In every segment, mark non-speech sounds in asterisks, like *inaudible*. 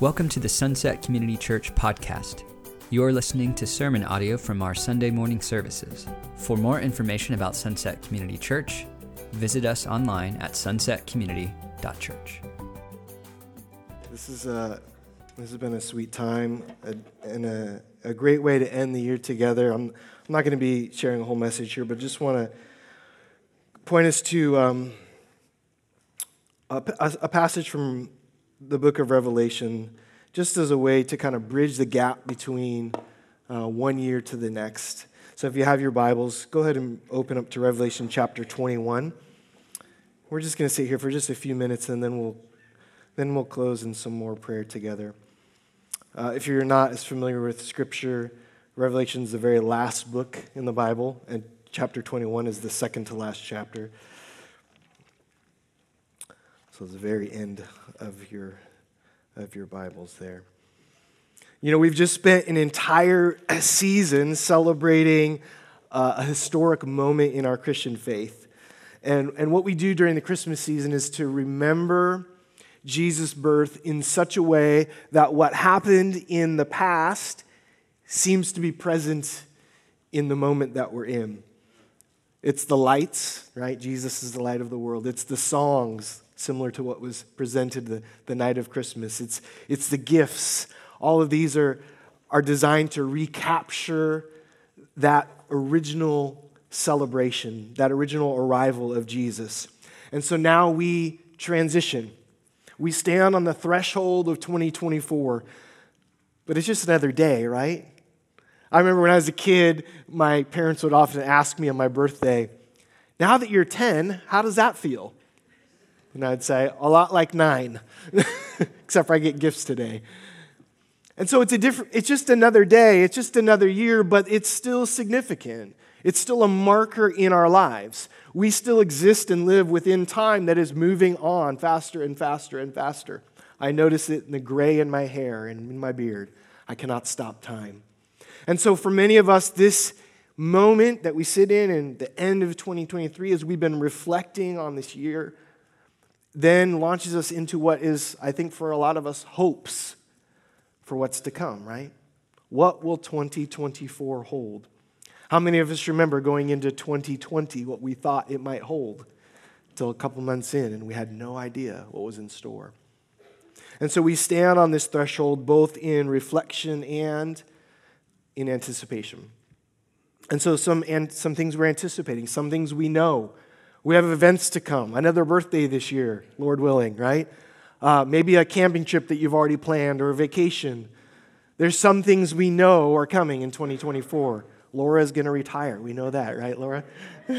Welcome to the Sunset Community Church podcast. You're listening to sermon audio from our Sunday morning services. For more information about Sunset Community Church, visit us online at sunsetcommunity.church. This is a this has been a sweet time and a, a great way to end the year together. I'm, I'm not going to be sharing a whole message here, but just want to point us to um, a, a passage from the book of Revelation, just as a way to kind of bridge the gap between uh, one year to the next. So if you have your Bibles, go ahead and open up to Revelation chapter 21. We're just going to sit here for just a few minutes and then we'll, then we'll close in some more prayer together. Uh, if you're not as familiar with Scripture, Revelation is the very last book in the Bible, and chapter 21 is the second to last chapter. So the very end of your, of your Bibles there. You know, we've just spent an entire *clears throat* season celebrating uh, a historic moment in our Christian faith. And, and what we do during the Christmas season is to remember Jesus' birth in such a way that what happened in the past seems to be present in the moment that we're in. It's the lights, right? Jesus is the light of the world. It's the songs, similar to what was presented the, the night of Christmas. It's, it's the gifts. All of these are, are designed to recapture that original celebration, that original arrival of Jesus. And so now we transition. We stand on the threshold of 2024, but it's just another day, right? I remember when I was a kid, my parents would often ask me on my birthday, Now that you're 10, how does that feel? And I'd say, A lot like nine, *laughs* except for I get gifts today. And so it's a different, it's just another day, it's just another year, but it's still significant. It's still a marker in our lives. We still exist and live within time that is moving on faster and faster and faster. I notice it in the gray in my hair and in my beard. I cannot stop time. And so, for many of us, this moment that we sit in in the end of 2023, as we've been reflecting on this year, then launches us into what is, I think, for a lot of us, hopes for what's to come, right? What will 2024 hold? How many of us remember going into 2020 what we thought it might hold until a couple months in and we had no idea what was in store? And so we stand on this threshold both in reflection and in anticipation. And so some, and some things we're anticipating, some things we know. We have events to come, another birthday this year, Lord willing, right? Uh, maybe a camping trip that you've already planned or a vacation. There's some things we know are coming in 2024. Laura's going to retire. We know that, right, Laura? *laughs*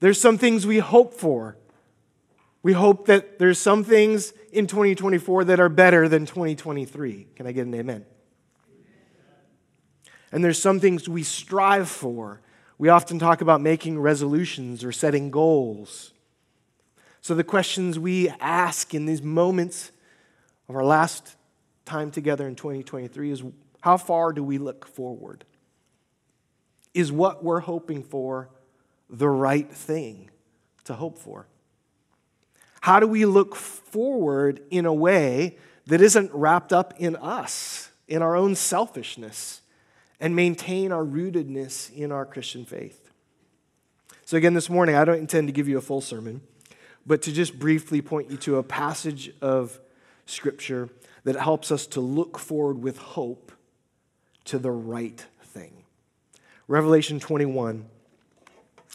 there's some things we hope for. We hope that there's some things in 2024 that are better than 2023. Can I get an amen? And there's some things we strive for. We often talk about making resolutions or setting goals. So, the questions we ask in these moments of our last time together in 2023 is how far do we look forward? Is what we're hoping for the right thing to hope for? How do we look forward in a way that isn't wrapped up in us, in our own selfishness, and maintain our rootedness in our Christian faith? So, again, this morning, I don't intend to give you a full sermon, but to just briefly point you to a passage of Scripture that helps us to look forward with hope to the right thing. Revelation 21,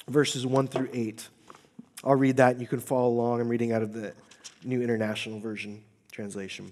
verses 1 through 8. I'll read that and you can follow along. I'm reading out of the New International Version translation.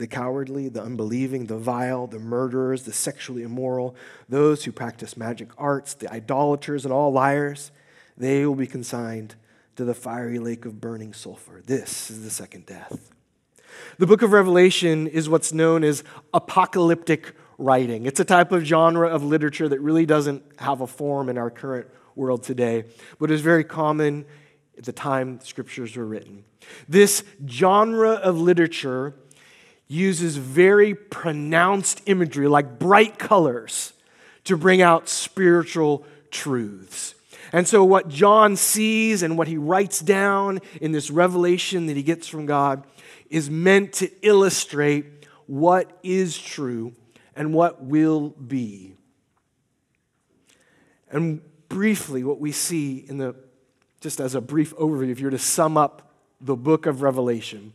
the cowardly, the unbelieving, the vile, the murderers, the sexually immoral, those who practice magic arts, the idolaters, and all liars, they will be consigned to the fiery lake of burning sulfur. This is the second death. The book of Revelation is what's known as apocalyptic writing. It's a type of genre of literature that really doesn't have a form in our current world today, but is very common at the time the scriptures were written. This genre of literature uses very pronounced imagery, like bright colors, to bring out spiritual truths. And so, what John sees and what he writes down in this revelation that he gets from God is meant to illustrate what is true and what will be. And briefly, what we see in the, just as a brief overview, if you're to sum up the book of Revelation,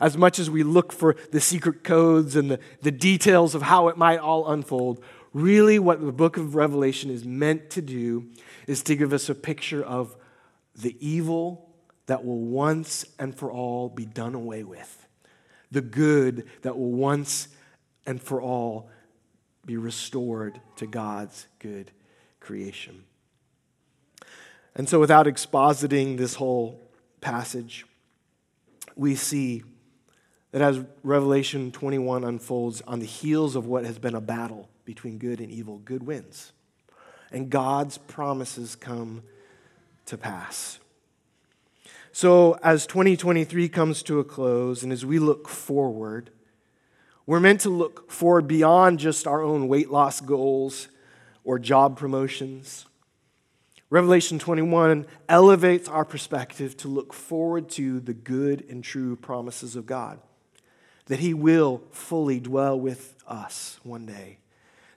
as much as we look for the secret codes and the, the details of how it might all unfold, really what the book of Revelation is meant to do is to give us a picture of the evil that will once and for all be done away with, the good that will once and for all be restored to God's good creation. And so, without expositing this whole passage, we see that as Revelation 21 unfolds on the heels of what has been a battle between good and evil, good wins. And God's promises come to pass. So, as 2023 comes to a close and as we look forward, we're meant to look forward beyond just our own weight loss goals or job promotions. Revelation 21 elevates our perspective to look forward to the good and true promises of God that He will fully dwell with us one day,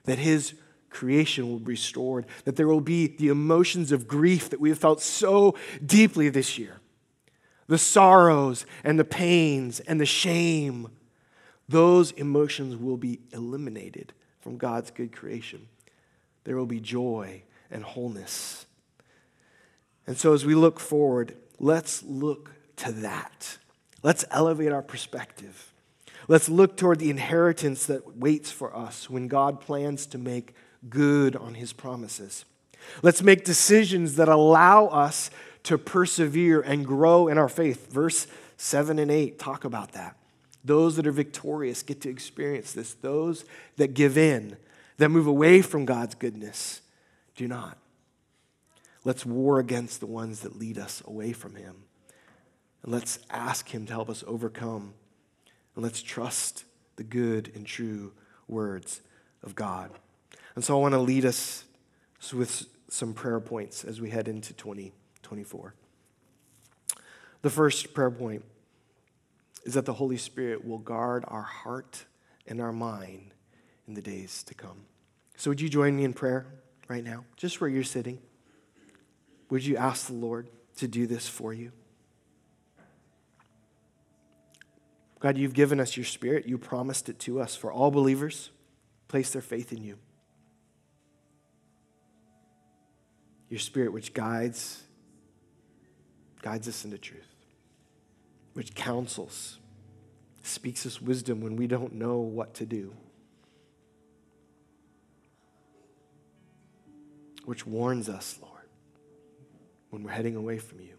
that His creation will be restored, that there will be the emotions of grief that we have felt so deeply this year the sorrows and the pains and the shame. Those emotions will be eliminated from God's good creation. There will be joy and wholeness. And so, as we look forward, let's look to that. Let's elevate our perspective. Let's look toward the inheritance that waits for us when God plans to make good on his promises. Let's make decisions that allow us to persevere and grow in our faith. Verse 7 and 8 talk about that. Those that are victorious get to experience this. Those that give in, that move away from God's goodness, do not. Let's war against the ones that lead us away from Him. And let's ask Him to help us overcome and let's trust the good and true words of God. And so I want to lead us with some prayer points as we head into 2024. The first prayer point is that the Holy Spirit will guard our heart and our mind in the days to come. So, would you join me in prayer right now, just where you're sitting? Would you ask the Lord to do this for you? God, you've given us your spirit. You promised it to us for all believers. Place their faith in you. Your spirit, which guides, guides us into truth, which counsels, speaks us wisdom when we don't know what to do, which warns us, Lord, when we're heading away from you,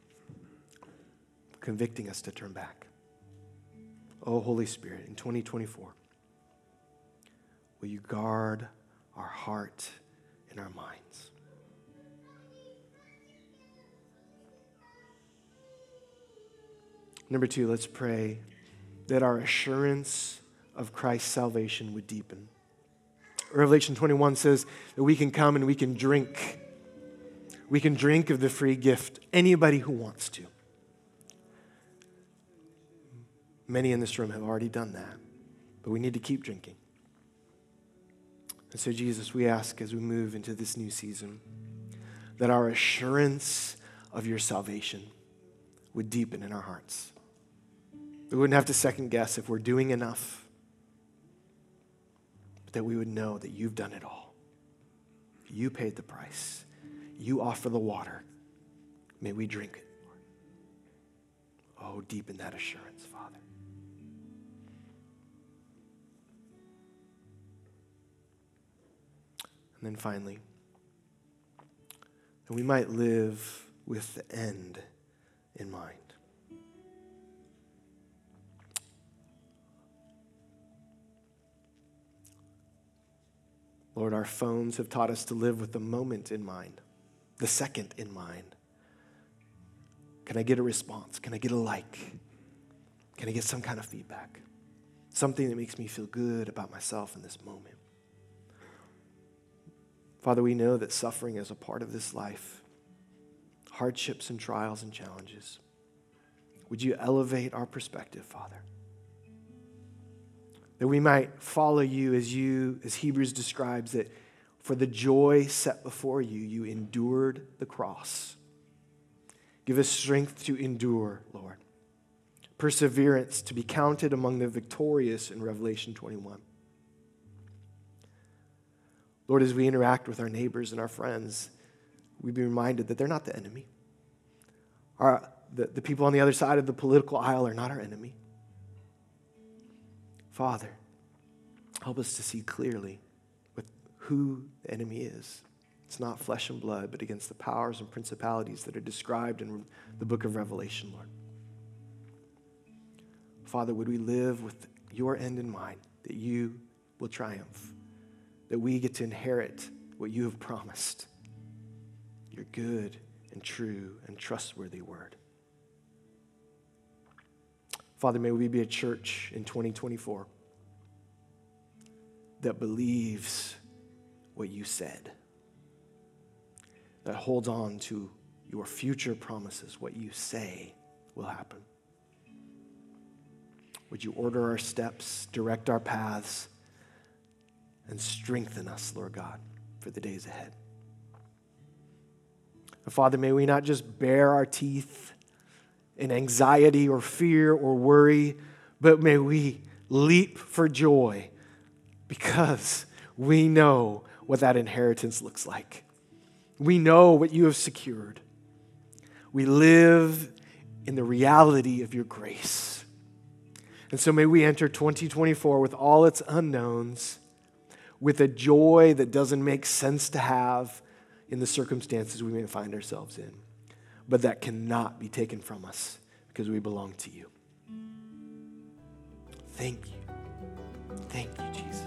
convicting us to turn back. Oh, Holy Spirit, in 2024, will you guard our heart and our minds? Number two, let's pray that our assurance of Christ's salvation would deepen. Revelation 21 says that we can come and we can drink. We can drink of the free gift, anybody who wants to. Many in this room have already done that, but we need to keep drinking. And so, Jesus, we ask as we move into this new season that our assurance of your salvation would deepen in our hearts. We wouldn't have to second guess if we're doing enough, but that we would know that you've done it all. You paid the price, you offer the water. May we drink it. Oh, deepen that assurance, Father. And then finally, that we might live with the end in mind. Lord, our phones have taught us to live with the moment in mind, the second in mind. Can I get a response? Can I get a like? Can I get some kind of feedback? Something that makes me feel good about myself in this moment. Father, we know that suffering is a part of this life, hardships and trials and challenges. Would you elevate our perspective, Father? That we might follow you as you, as Hebrews describes, that for the joy set before you, you endured the cross. Give us strength to endure, Lord. Perseverance to be counted among the victorious in Revelation 21. Lord, as we interact with our neighbors and our friends, we be reminded that they're not the enemy. Our, the, the people on the other side of the political aisle are not our enemy. Father, help us to see clearly with who the enemy is. It's not flesh and blood, but against the powers and principalities that are described in the book of Revelation, Lord. Father, would we live with your end in mind, that you will triumph? That we get to inherit what you have promised your good and true and trustworthy word. Father, may we be a church in 2024 that believes what you said, that holds on to your future promises, what you say will happen. Would you order our steps, direct our paths? And strengthen us, Lord God, for the days ahead. And Father, may we not just bare our teeth in anxiety or fear or worry, but may we leap for joy because we know what that inheritance looks like. We know what you have secured. We live in the reality of your grace. And so may we enter 2024 with all its unknowns with a joy that doesn't make sense to have in the circumstances we may find ourselves in, but that cannot be taken from us because we belong to you. Thank you. Thank you, Jesus.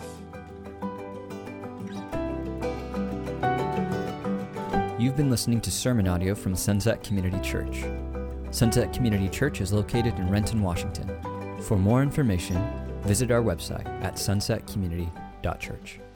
You've been listening to sermon audio from Sunset Community Church. Sunset Community Church is located in Renton, Washington. For more information, visit our website at sunsetcommunity.church.